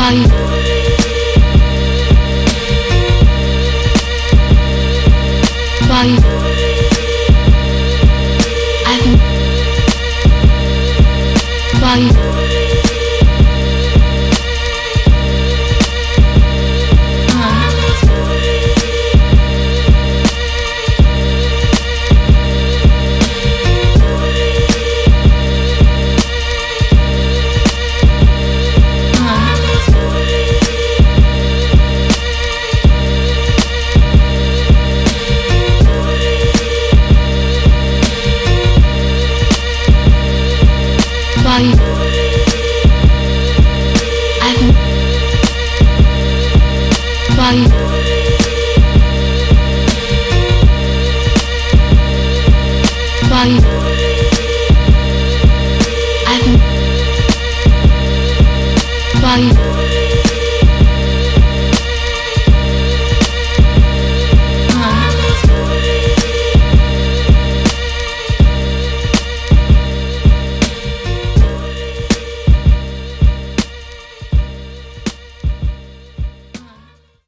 body. Body. I can. about you. I can you. I you.